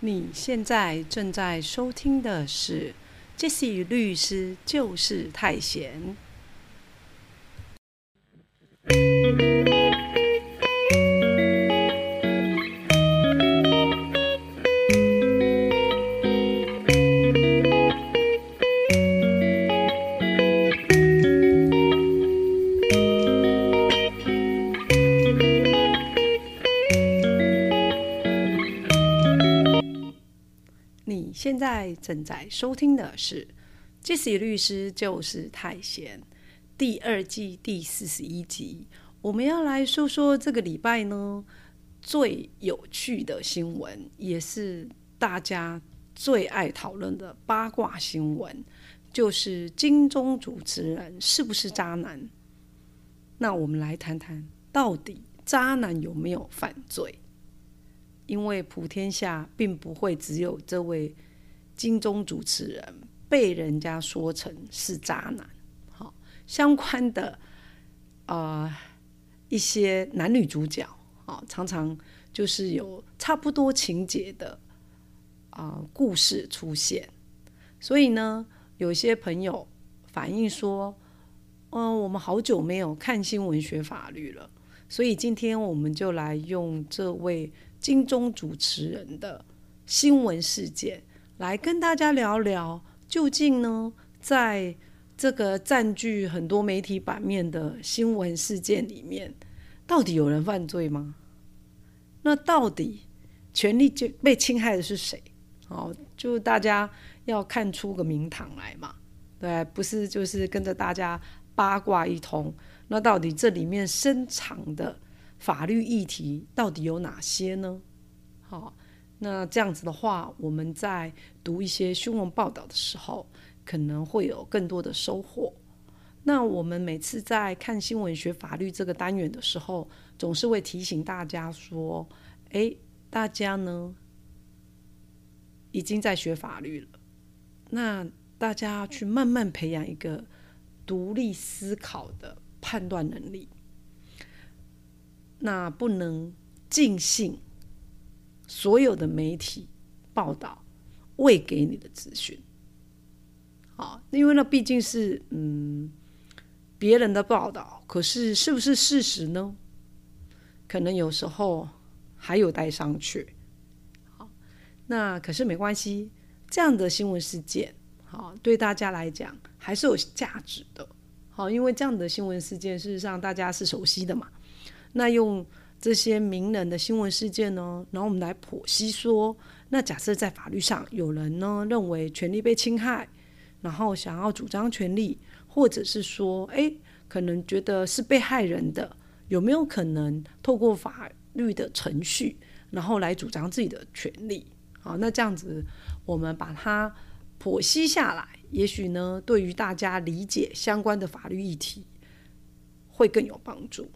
你现在正在收听的是《杰西律师就是太闲》。现在正在收听的是《即使律师就是太闲》第二季第四十一集。我们要来说说这个礼拜呢最有趣的新闻，也是大家最爱讨论的八卦新闻，就是金钟主持人是不是渣男？那我们来谈谈，到底渣男有没有犯罪？因为普天下并不会只有这位金钟主持人被人家说成是渣男，好，相关的呃一些男女主角啊，常常就是有差不多情节的啊、故事出现，所以呢，有些朋友反映说，嗯、我们好久没有看新闻学法律了，所以今天我们就来用这位。金钟主持人的新闻事件，来跟大家聊聊，究竟呢，在这个占据很多媒体版面的新闻事件里面，到底有人犯罪吗？那到底权利就被侵害的是谁？哦，就大家要看出个名堂来嘛，对，不是就是跟着大家八卦一通。那到底这里面深藏的？法律议题到底有哪些呢？好，那这样子的话，我们在读一些新闻报道的时候，可能会有更多的收获。那我们每次在看新闻学法律这个单元的时候，总是会提醒大家说：“诶，大家呢已经在学法律了，那大家去慢慢培养一个独立思考的判断能力。”那不能尽信所有的媒体报道喂给你的资讯，好，因为那毕竟是嗯别人的报道，可是是不是事实呢？可能有时候还有待商榷。好，那可是没关系，这样的新闻事件，好对大家来讲还是有价值的。好，因为这样的新闻事件，事实上大家是熟悉的嘛。那用这些名人的新闻事件呢，然后我们来剖析说，那假设在法律上有人呢认为权利被侵害，然后想要主张权利，或者是说，哎，可能觉得是被害人的，有没有可能透过法律的程序，然后来主张自己的权利？好，那这样子我们把它剖析下来，也许呢，对于大家理解相关的法律议题会更有帮助。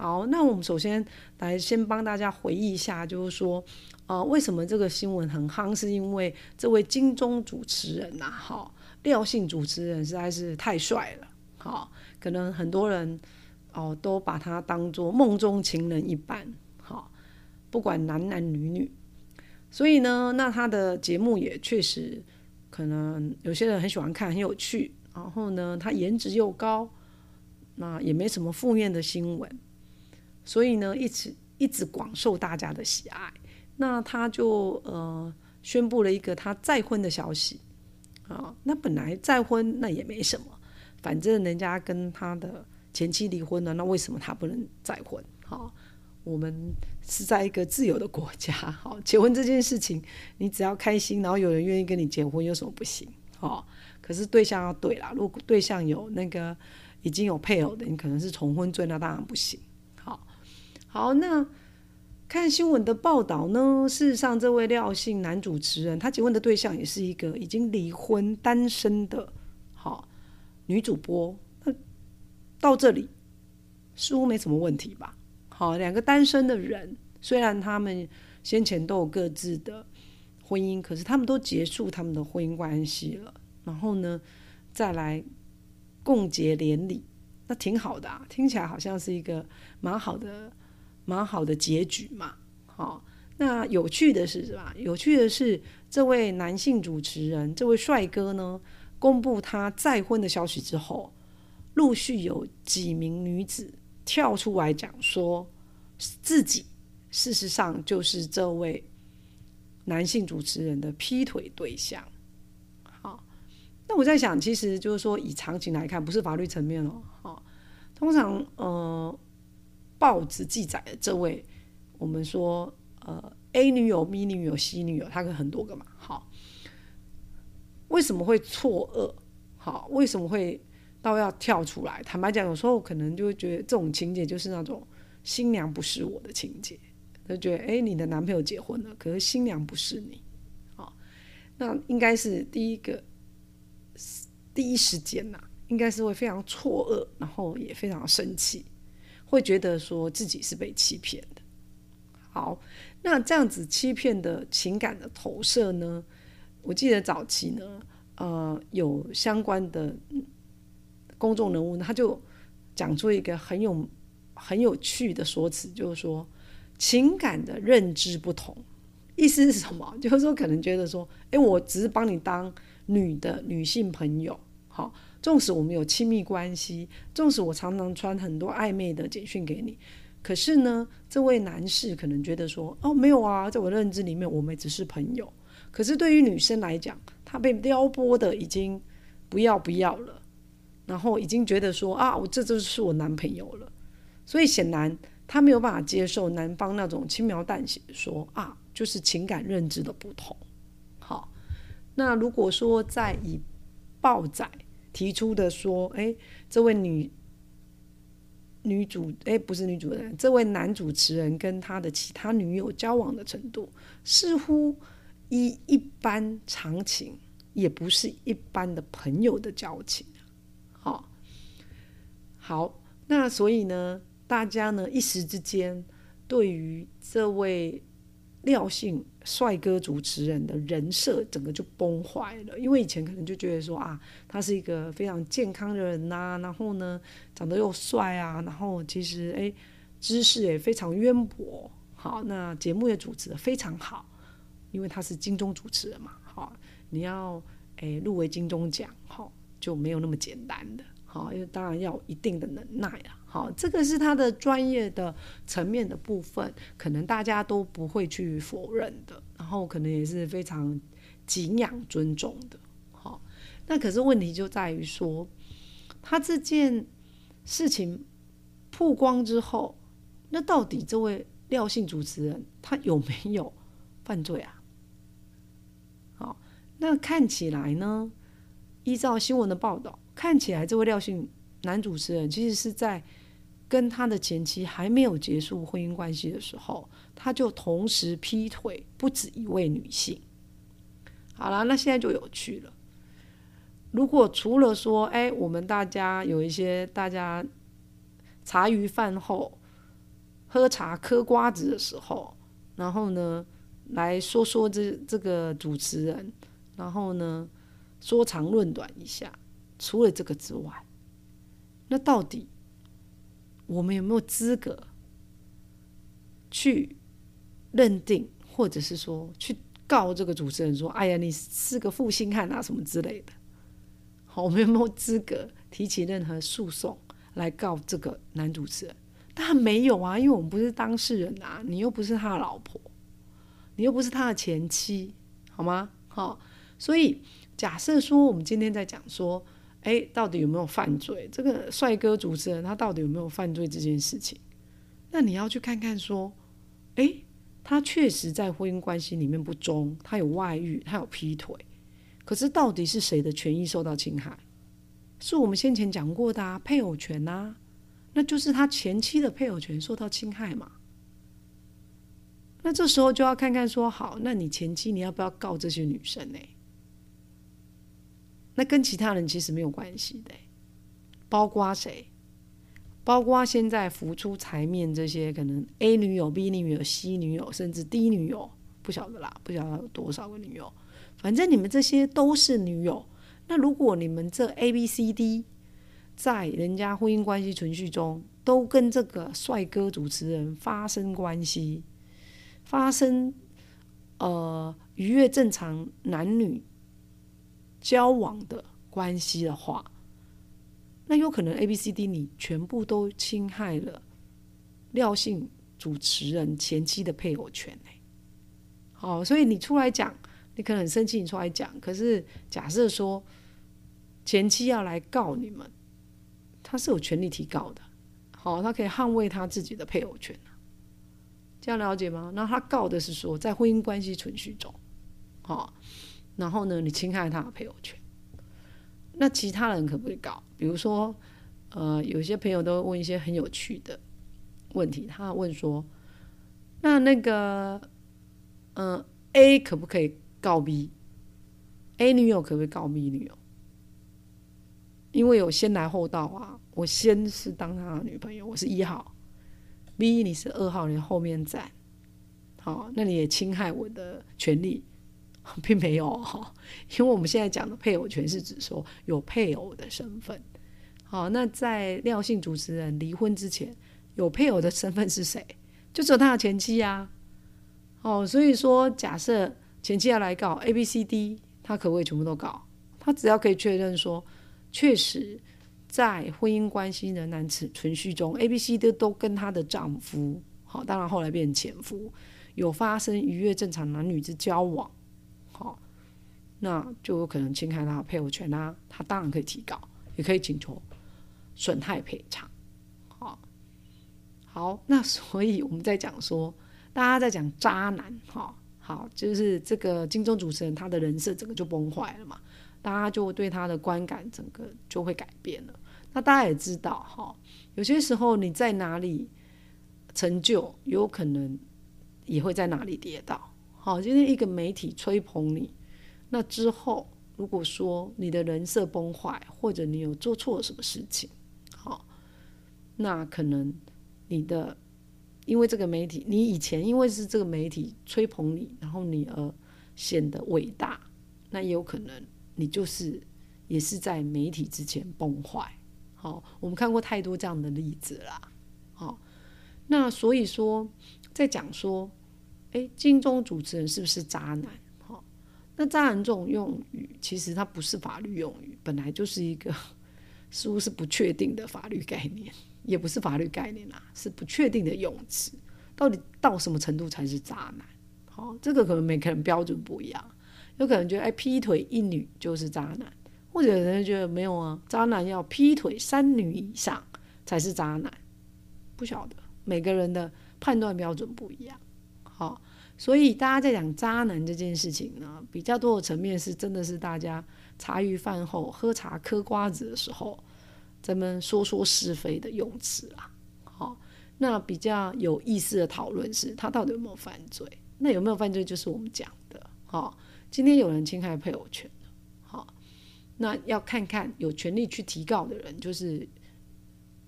好，那我们首先来先帮大家回忆一下，就是说，呃，为什么这个新闻很夯？是因为这位金钟主持人呐，哈，廖姓主持人实在是太帅了，好，可能很多人哦都把他当做梦中情人一般，好，不管男男女女，所以呢，那他的节目也确实可能有些人很喜欢看，很有趣，然后呢，他颜值又高，那也没什么负面的新闻。所以呢，一直一直广受大家的喜爱。那他就呃宣布了一个他再婚的消息啊。那本来再婚那也没什么，反正人家跟他的前妻离婚了，那为什么他不能再婚？好，我们是在一个自由的国家，好，结婚这件事情，你只要开心，然后有人愿意跟你结婚，有什么不行？哦，可是对象要对啦。如果对象有那个已经有配偶的，你可能是重婚罪，那当然不行。好，那看新闻的报道呢？事实上，这位廖姓男主持人，他结婚的对象也是一个已经离婚单身的，好女主播。那到这里似乎没什么问题吧？好，两个单身的人，虽然他们先前都有各自的婚姻，可是他们都结束他们的婚姻关系了。然后呢，再来共结连理，那挺好的啊，听起来好像是一个蛮好的。蛮好的结局嘛，好，那有趣的是，什么？有趣的是，这位男性主持人，这位帅哥呢，公布他再婚的消息之后，陆续有几名女子跳出来讲说，自己事实上就是这位男性主持人的劈腿对象。好，那我在想，其实就是说，以场景来看，不是法律层面哦。好，通常呃，报纸记载的这位，我们说。呃，A 女友、B 女友、C 女友，他有很多个嘛。好，为什么会错愕？好，为什么会到要跳出来？坦白讲，有时候可能就会觉得这种情节就是那种新娘不是我的情节，就觉得哎，你的男朋友结婚了，可是新娘不是你。好，那应该是第一个第一时间呐，应该是会非常错愕，然后也非常生气，会觉得说自己是被欺骗的。好。那这样子欺骗的情感的投射呢？我记得早期呢，呃，有相关的公众人物，他就讲出一个很有很有趣的说辞，就是说情感的认知不同，意思是什么？就是说可能觉得说，哎，我只是帮你当女的女性朋友，好，纵使我们有亲密关系，纵使我常常传很多暧昧的简讯给你。可是呢，这位男士可能觉得说：“哦，没有啊，在我认知里面，我们只是朋友。”可是对于女生来讲，她被撩拨的已经不要不要了，然后已经觉得说：“啊，我这就是我男朋友了。”所以显然她没有办法接受男方那种轻描淡写说：“啊，就是情感认知的不同。”好，那如果说在以暴仔提出的说：“哎，这位女。”女主哎，不是女主人，这位男主持人跟他的其他女友交往的程度，似乎一一般常情，也不是一般的朋友的交情。好，好，那所以呢，大家呢一时之间对于这位。廖姓帅哥主持人的人设整个就崩坏了，因为以前可能就觉得说啊，他是一个非常健康的人呐，然后呢长得又帅啊，然后其实哎知识也非常渊博，好，那节目也主持的非常好，因为他是金钟主持人嘛，好，你要哎入围金钟奖，好就没有那么简单的。好，因为当然要有一定的能耐啊。好，这个是他的专业的层面的部分，可能大家都不会去否认的。然后可能也是非常敬仰、尊重的。好，那可是问题就在于说，他这件事情曝光之后，那到底这位廖姓主持人他有没有犯罪啊？好，那看起来呢，依照新闻的报道。看起来，这位廖姓男主持人其实是在跟他的前妻还没有结束婚姻关系的时候，他就同时劈腿不止一位女性。好了，那现在就有趣了。如果除了说，哎，我们大家有一些大家茶余饭后喝茶嗑瓜子的时候，然后呢来说说这这个主持人，然后呢说长论短一下。除了这个之外，那到底我们有没有资格去认定，或者是说去告这个主持人说：“哎呀，你是个负心汉啊，什么之类的？”好，我们有没有资格提起任何诉讼来告这个男主持人？当然没有啊，因为我们不是当事人啊，你又不是他的老婆，你又不是他的前妻，好吗？好，所以假设说，我们今天在讲说。哎，到底有没有犯罪？这个帅哥主持人他到底有没有犯罪这件事情？那你要去看看说，哎，他确实在婚姻关系里面不忠，他有外遇，他有劈腿。可是到底是谁的权益受到侵害？是我们先前讲过的啊，配偶权呐，那就是他前妻的配偶权受到侵害嘛。那这时候就要看看说，好，那你前妻你要不要告这些女生呢？那跟其他人其实没有关系的，包括谁？包括现在浮出台面这些可能 A 女友、B 女友、C 女友，甚至 D 女友，不晓得啦，不晓得有多少个女友。反正你们这些都是女友。那如果你们这 A、B、C、D 在人家婚姻关系存续中，都跟这个帅哥主持人发生关系，发生呃愉悦正常男女交往的关系的话，那有可能 A、B、C、D 你全部都侵害了廖姓主持人前妻的配偶权好，所以你出来讲，你可能很生气，你出来讲。可是假设说前妻要来告你们，他是有权利提告的。好，他可以捍卫他自己的配偶权这样了解吗？那他告的是说，在婚姻关系存续中，好，然后呢，你侵害他的配偶权。那其他人可不可以告？比如说，呃，有些朋友都问一些很有趣的问题。他问说，那那个，嗯，A 可不可以告 B？A 女友可不可以告 B 女友？因为有先来后到啊，我先是当他的女朋友，我是一号，B 你是二号，你后面站，好，那你也侵害我的权利，并没有哈，因为我们现在讲的配偶权是指说有配偶的身份，好，那在廖姓主持人离婚之前，有配偶的身份是谁？就只有他的前妻啊，哦，所以说假设前妻要来告 A、B、C、D，他可不可以全部都告？他只要可以确认说。确实，在婚姻关系仍然存存续中，A、B、C 都都跟她的丈夫，好，当然后来变成前夫，有发生愉悦正常男女之交往，那就有可能侵害他的配偶权啊，他当然可以提告，也可以请求损害赔偿，好，好，那所以我们在讲说，大家在讲渣男，哈，好，就是这个金钟主持人他的人设整个就崩坏了嘛。大家就对他的观感整个就会改变了。那大家也知道哈，有些时候你在哪里成就，有可能也会在哪里跌倒。好，今天一个媒体吹捧你，那之后如果说你的人设崩坏，或者你有做错什么事情，好，那可能你的因为这个媒体，你以前因为是这个媒体吹捧你，然后你而显得伟大，那也有可能。你就是也是在媒体之前崩坏，好，我们看过太多这样的例子啦，好，那所以说在讲说，哎，金钟主持人是不是渣男？那渣男这种用语，其实它不是法律用语，本来就是一个似乎是不确定的法律概念，也不是法律概念啊，是不确定的用词，到底到什么程度才是渣男？好，这个可能每个人标准不一样。有可能觉得哎，劈腿一女就是渣男，或者有人觉得没有啊，渣男要劈腿三女以上才是渣男，不晓得每个人的判断标准不一样。好，所以大家在讲渣男这件事情呢，比较多的层面是真的是大家茶余饭后喝茶嗑瓜子的时候，咱们说说是非的用词啦。好，那比较有意思的讨论是他到底有没有犯罪？那有没有犯罪就是我们讲的，好。今天有人侵害配偶权好，那要看看有权利去提告的人，就是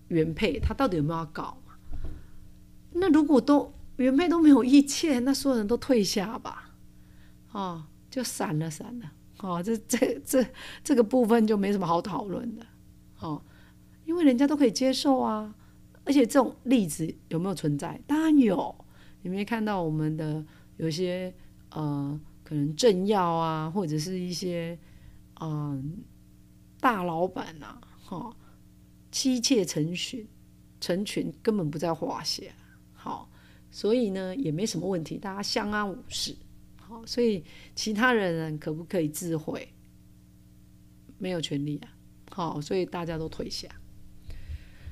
原配，他到底有没有要告？那如果都原配都没有意见，那所有人都退下吧，哦，就散了散了，哦，这这这这个部分就没什么好讨论的，哦，因为人家都可以接受啊，而且这种例子有没有存在？当然有，你没看到我们的有些呃？可能政要啊，或者是一些嗯大老板呐，哈，妻妾成群，成群根本不在话下。所以呢也没什么问题，大家相安无事。好，所以其他人可不可以自毁？没有权利啊。好，所以大家都退下。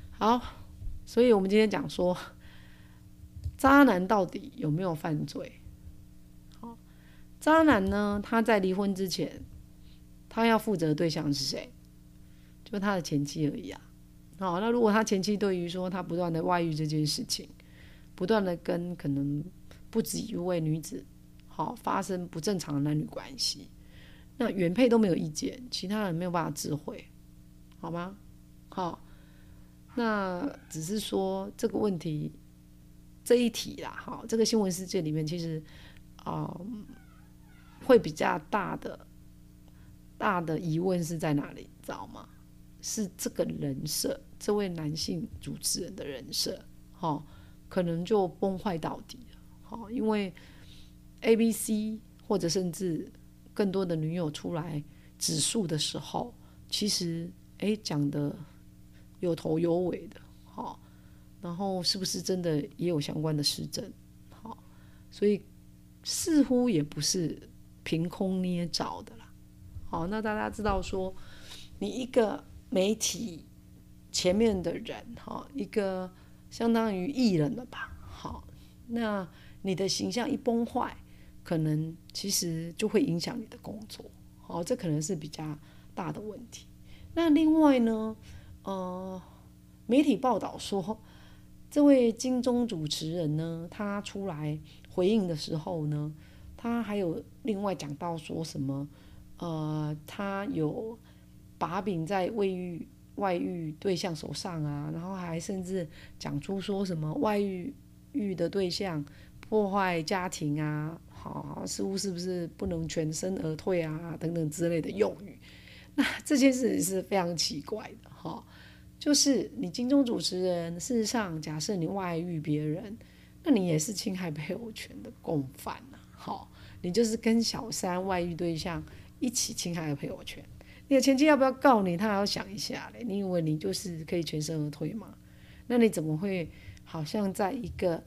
好，所以我们今天讲说，渣男到底有没有犯罪？好渣男呢？他在离婚之前，他要负责的对象是谁？就他的前妻而已啊。好，那如果他前妻对于说他不断的外遇这件事情，不断的跟可能不止一位女子，好发生不正常的男女关系，那原配都没有意见，其他人没有办法智慧，好吗？好，那只是说这个问题这一题啦，好，这个新闻世界里面其实啊。会比较大的大的疑问是在哪里？知道吗？是这个人设，这位男性主持人的人设，哈，可能就崩坏到底了，好，因为 A、B、C 或者甚至更多的女友出来指数的时候，其实哎讲的有头有尾的，好，然后是不是真的也有相关的实证？好，所以似乎也不是凭空捏造的啦。好，那大家知道说，你一个媒体前面的人，哈，一个相当于艺人了吧？好，那你的形象一崩坏，可能其实就会影响你的工作。好，这可能是比较大的问题。那另外呢，呃，媒体报道说，这位金钟主持人呢，他出来回应的时候呢，他还有另外讲到说什么？呃，他有把柄在卫浴外遇对象手上啊，然后还甚至讲出说什么外遇遇的对象破坏家庭啊，好，似乎是不是不能全身而退啊等等之类的用语。那这件事情是非常奇怪的哈，就是你金钟主持人，事实上假设你外遇别人，那你也是侵害配偶权的共犯呐，好，你就是跟小三外遇对象。一起侵害了配偶权，你的前妻要不要告你？他还要想一下嘞。你以为你就是可以全身而退吗？那你怎么会好像在一个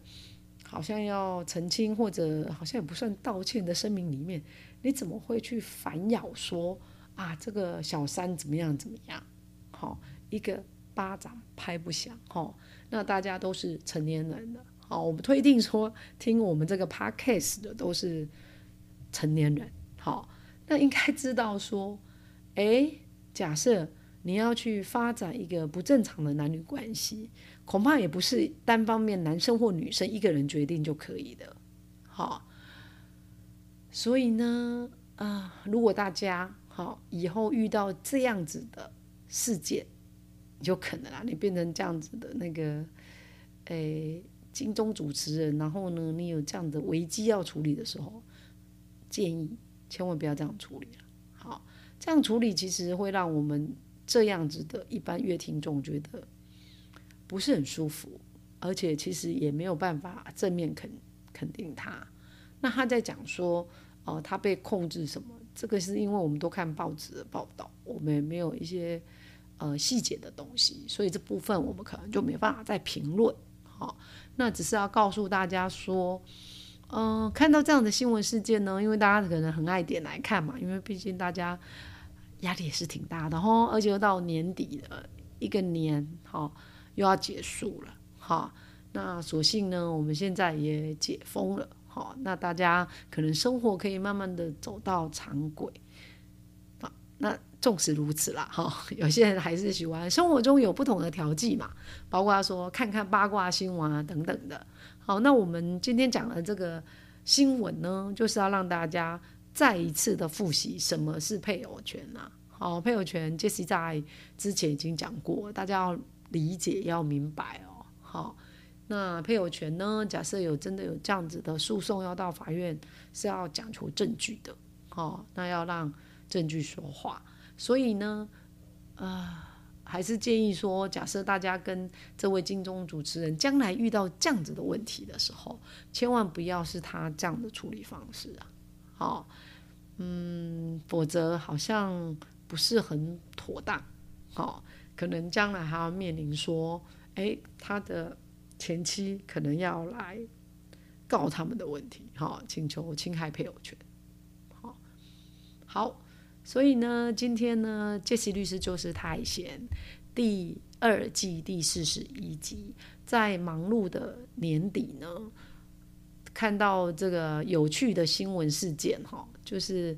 好像要澄清或者好像也不算道歉的声明里面，你怎么会去反咬说啊这个小三怎么样怎么样？好，一个巴掌拍不响。好，那大家都是成年人了。好，我们推定说听我们这个 podcast 的都是成年人。好。那应该知道说，哎，假设你要去发展一个不正常的男女关系，恐怕也不是单方面男生或女生一个人决定就可以的，好。所以呢，啊，如果大家好以后遇到这样子的事件，有可能啊，你变成这样子的那个，诶，金钟主持人，然后呢，你有这样的危机要处理的时候，建议。千万不要这样处理了。这样处理其实会让我们这样子的一般乐听众觉得不是很舒服，而且其实也没有办法正面肯肯定他。那他在讲说，呃，他被控制什么？这个是因为我们都看报纸的报道，我们也没有一些呃细节的东西，所以这部分我们可能就没办法再评论。好，那只是要告诉大家说。嗯，看到这样的新闻事件呢，因为大家可能很爱点来看嘛，因为毕竟大家压力也是挺大的哈，而且又到年底了，一个年哈又要结束了哈，那所幸呢，我们现在也解封了哈，那大家可能生活可以慢慢的走到常轨啊，那纵使如此啦哈，有些人还是喜欢生活中有不同的调剂嘛，包括说看看八卦新闻啊等等的。好，那我们今天讲的这个新闻呢，就是要让大家再一次的复习什么是配偶权啊。好，配偶权，Jesse 在之前已经讲过，大家要理解要明白哦。好，那配偶权呢，假设有真的有这样子的诉讼要到法院，是要讲求证据的。好，那要让证据说话，所以呢，啊。还是建议说，假设大家跟这位金钟主持人将来遇到这样子的问题的时候，千万不要是他这样的处理方式啊，好，嗯，否则好像不是很妥当，好，可能将来还要面临说，哎，他的前妻可能要来告他们的问题，好，请求侵害配偶权，好，好。所以呢，今天呢，杰西律师就是太闲第二季第四十一集，在忙碌的年底呢，看到这个有趣的新闻事件，哈，就是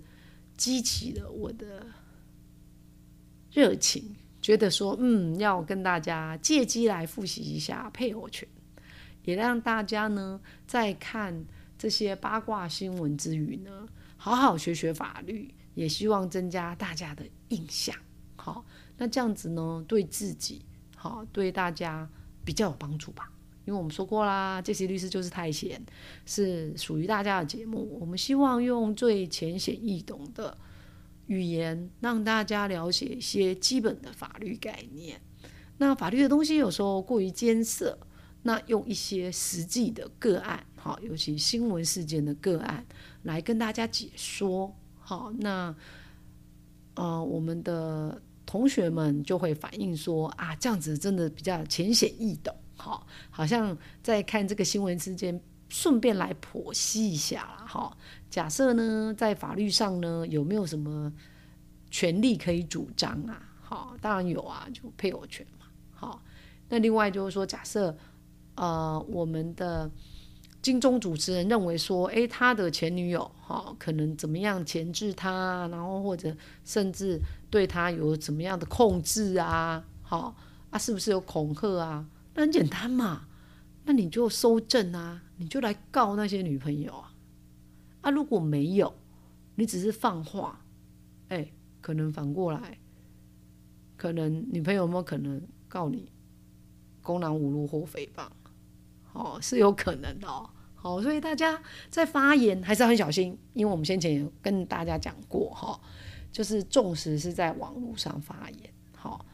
激起了我的热情，觉得说，嗯，要跟大家借机来复习一下配偶权，也让大家呢，在看这些八卦新闻之余呢，好好学学法律。也希望增加大家的印象，好，那这样子呢，对自己好，对大家比较有帮助吧。因为我们说过啦，这些律师就是太闲，是属于大家的节目。我们希望用最浅显易懂的语言，让大家了解一些基本的法律概念。那法律的东西有时候过于艰涩，那用一些实际的个案，好，尤其新闻事件的个案来跟大家解说。好，那呃，我们的同学们就会反映说啊，这样子真的比较浅显易懂。好，好像在看这个新闻之间，顺便来剖析一下啦。好，假设呢，在法律上呢，有没有什么权利可以主张啊？好，当然有啊，就配偶权嘛。好，那另外就是说，假设呃，我们的金钟主持人认为说，诶，他的前女友哈，可能怎么样钳制他，然后或者甚至对他有怎么样的控制啊？好啊，是不是有恐吓啊？那很简单嘛，那你就收证啊，你就来告那些女朋友啊。啊，如果没有，你只是放话，哎，可能反过来。可能女朋友有没有可能告你公然侮辱或诽谤？哦，是有可能的哦。好，所以大家在发言还是很小心，因为我们先前有跟大家讲过哈，就是纵使是在网络上发言，好，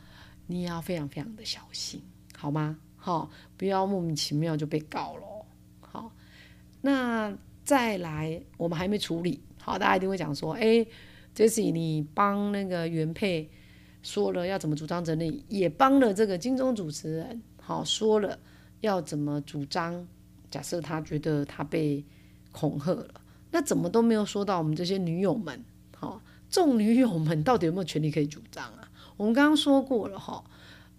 你也要非常非常的小心，好吗？好，不要莫名其妙就被告了。好，那再来，我们还没处理，好，大家一定会讲说，哎，Jesse，你帮那个原配。说了要怎么主张整理，也帮了这个金钟主持人，好说了要怎么主张。假设他觉得他被恐吓了，那怎么都没有说到我们这些女友们，好众女友们到底有没有权利可以主张啊？我们刚刚说过了哈，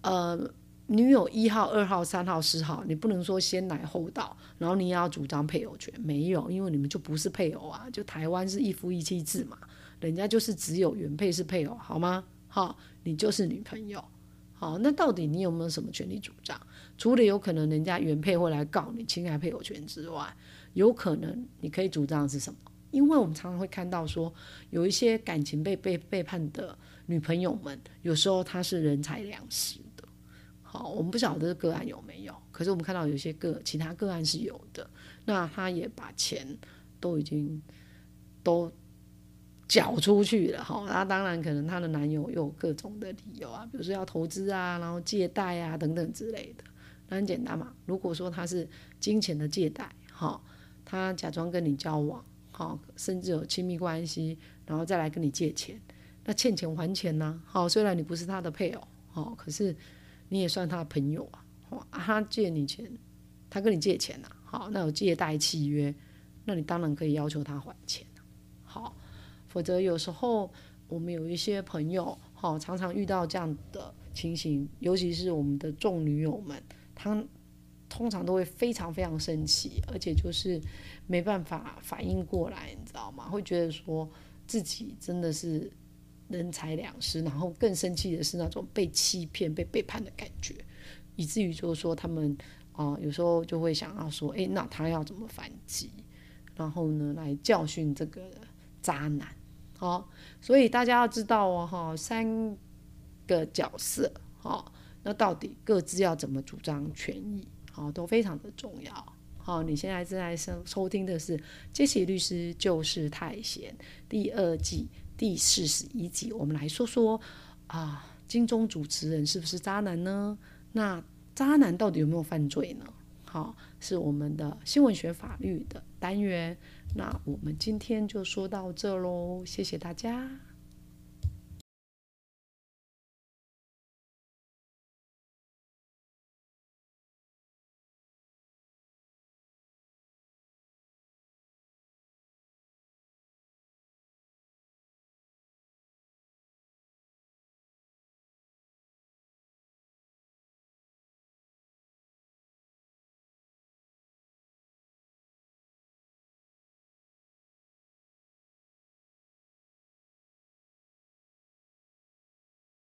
呃，女友一号、二号、三号、四号，你不能说先来后到，然后你也要主张配偶权，没有，因为你们就不是配偶啊，就台湾是一夫一妻制嘛，人家就是只有原配是配偶，好吗？好。你就是女朋友，好，那到底你有没有什么权利主张？除了有可能人家原配会来告你侵害配偶权之外，有可能你可以主张是什么？因为我们常常会看到说，有一些感情被被背叛的女朋友们，有时候她是人财两失。好，我们不晓得个案有没有，可是我们看到有些个其他个案是有的。那她也把钱都已经都。缴出去了哈，那当然可能她的男友又有各种的理由啊，比如说要投资啊，然后借贷啊等等之类的。那很简单嘛，如果说他是金钱的借贷，哈，他假装跟你交往，哈，甚至有亲密关系，然后再来跟你借钱，那欠钱还钱呢？好，虽然你不是他的配偶，好，可是你也算他的朋友啊，好，他借你钱，他跟你借钱呐，好，那有借贷契约，那你当然可以要求他还钱好。否则有时候我们有一些朋友，哈，常常遇到这样的情形，尤其是我们的众女友们，她通常都会非常非常生气，而且就是没办法反应过来，你知道吗？会觉得说自己真的是人财两失，然后更生气的是那种被欺骗、被背叛的感觉，以至于就是说他们啊，有时候就会想要说，哎，那他要怎么反击？然后呢，来教训这个渣男。好，所以大家要知道哦，哈，三个角色，好，那到底各自要怎么主张权益，好，都非常的重要。好，你现在正在收收听的是《杰西律师就是太闲》第二季第四十一集，我们来说说啊，金钟主持人是不是渣男呢？那渣男到底有没有犯罪呢？好，是我们的新闻学法律的单元。那我们今天就说到这喽，谢谢大家。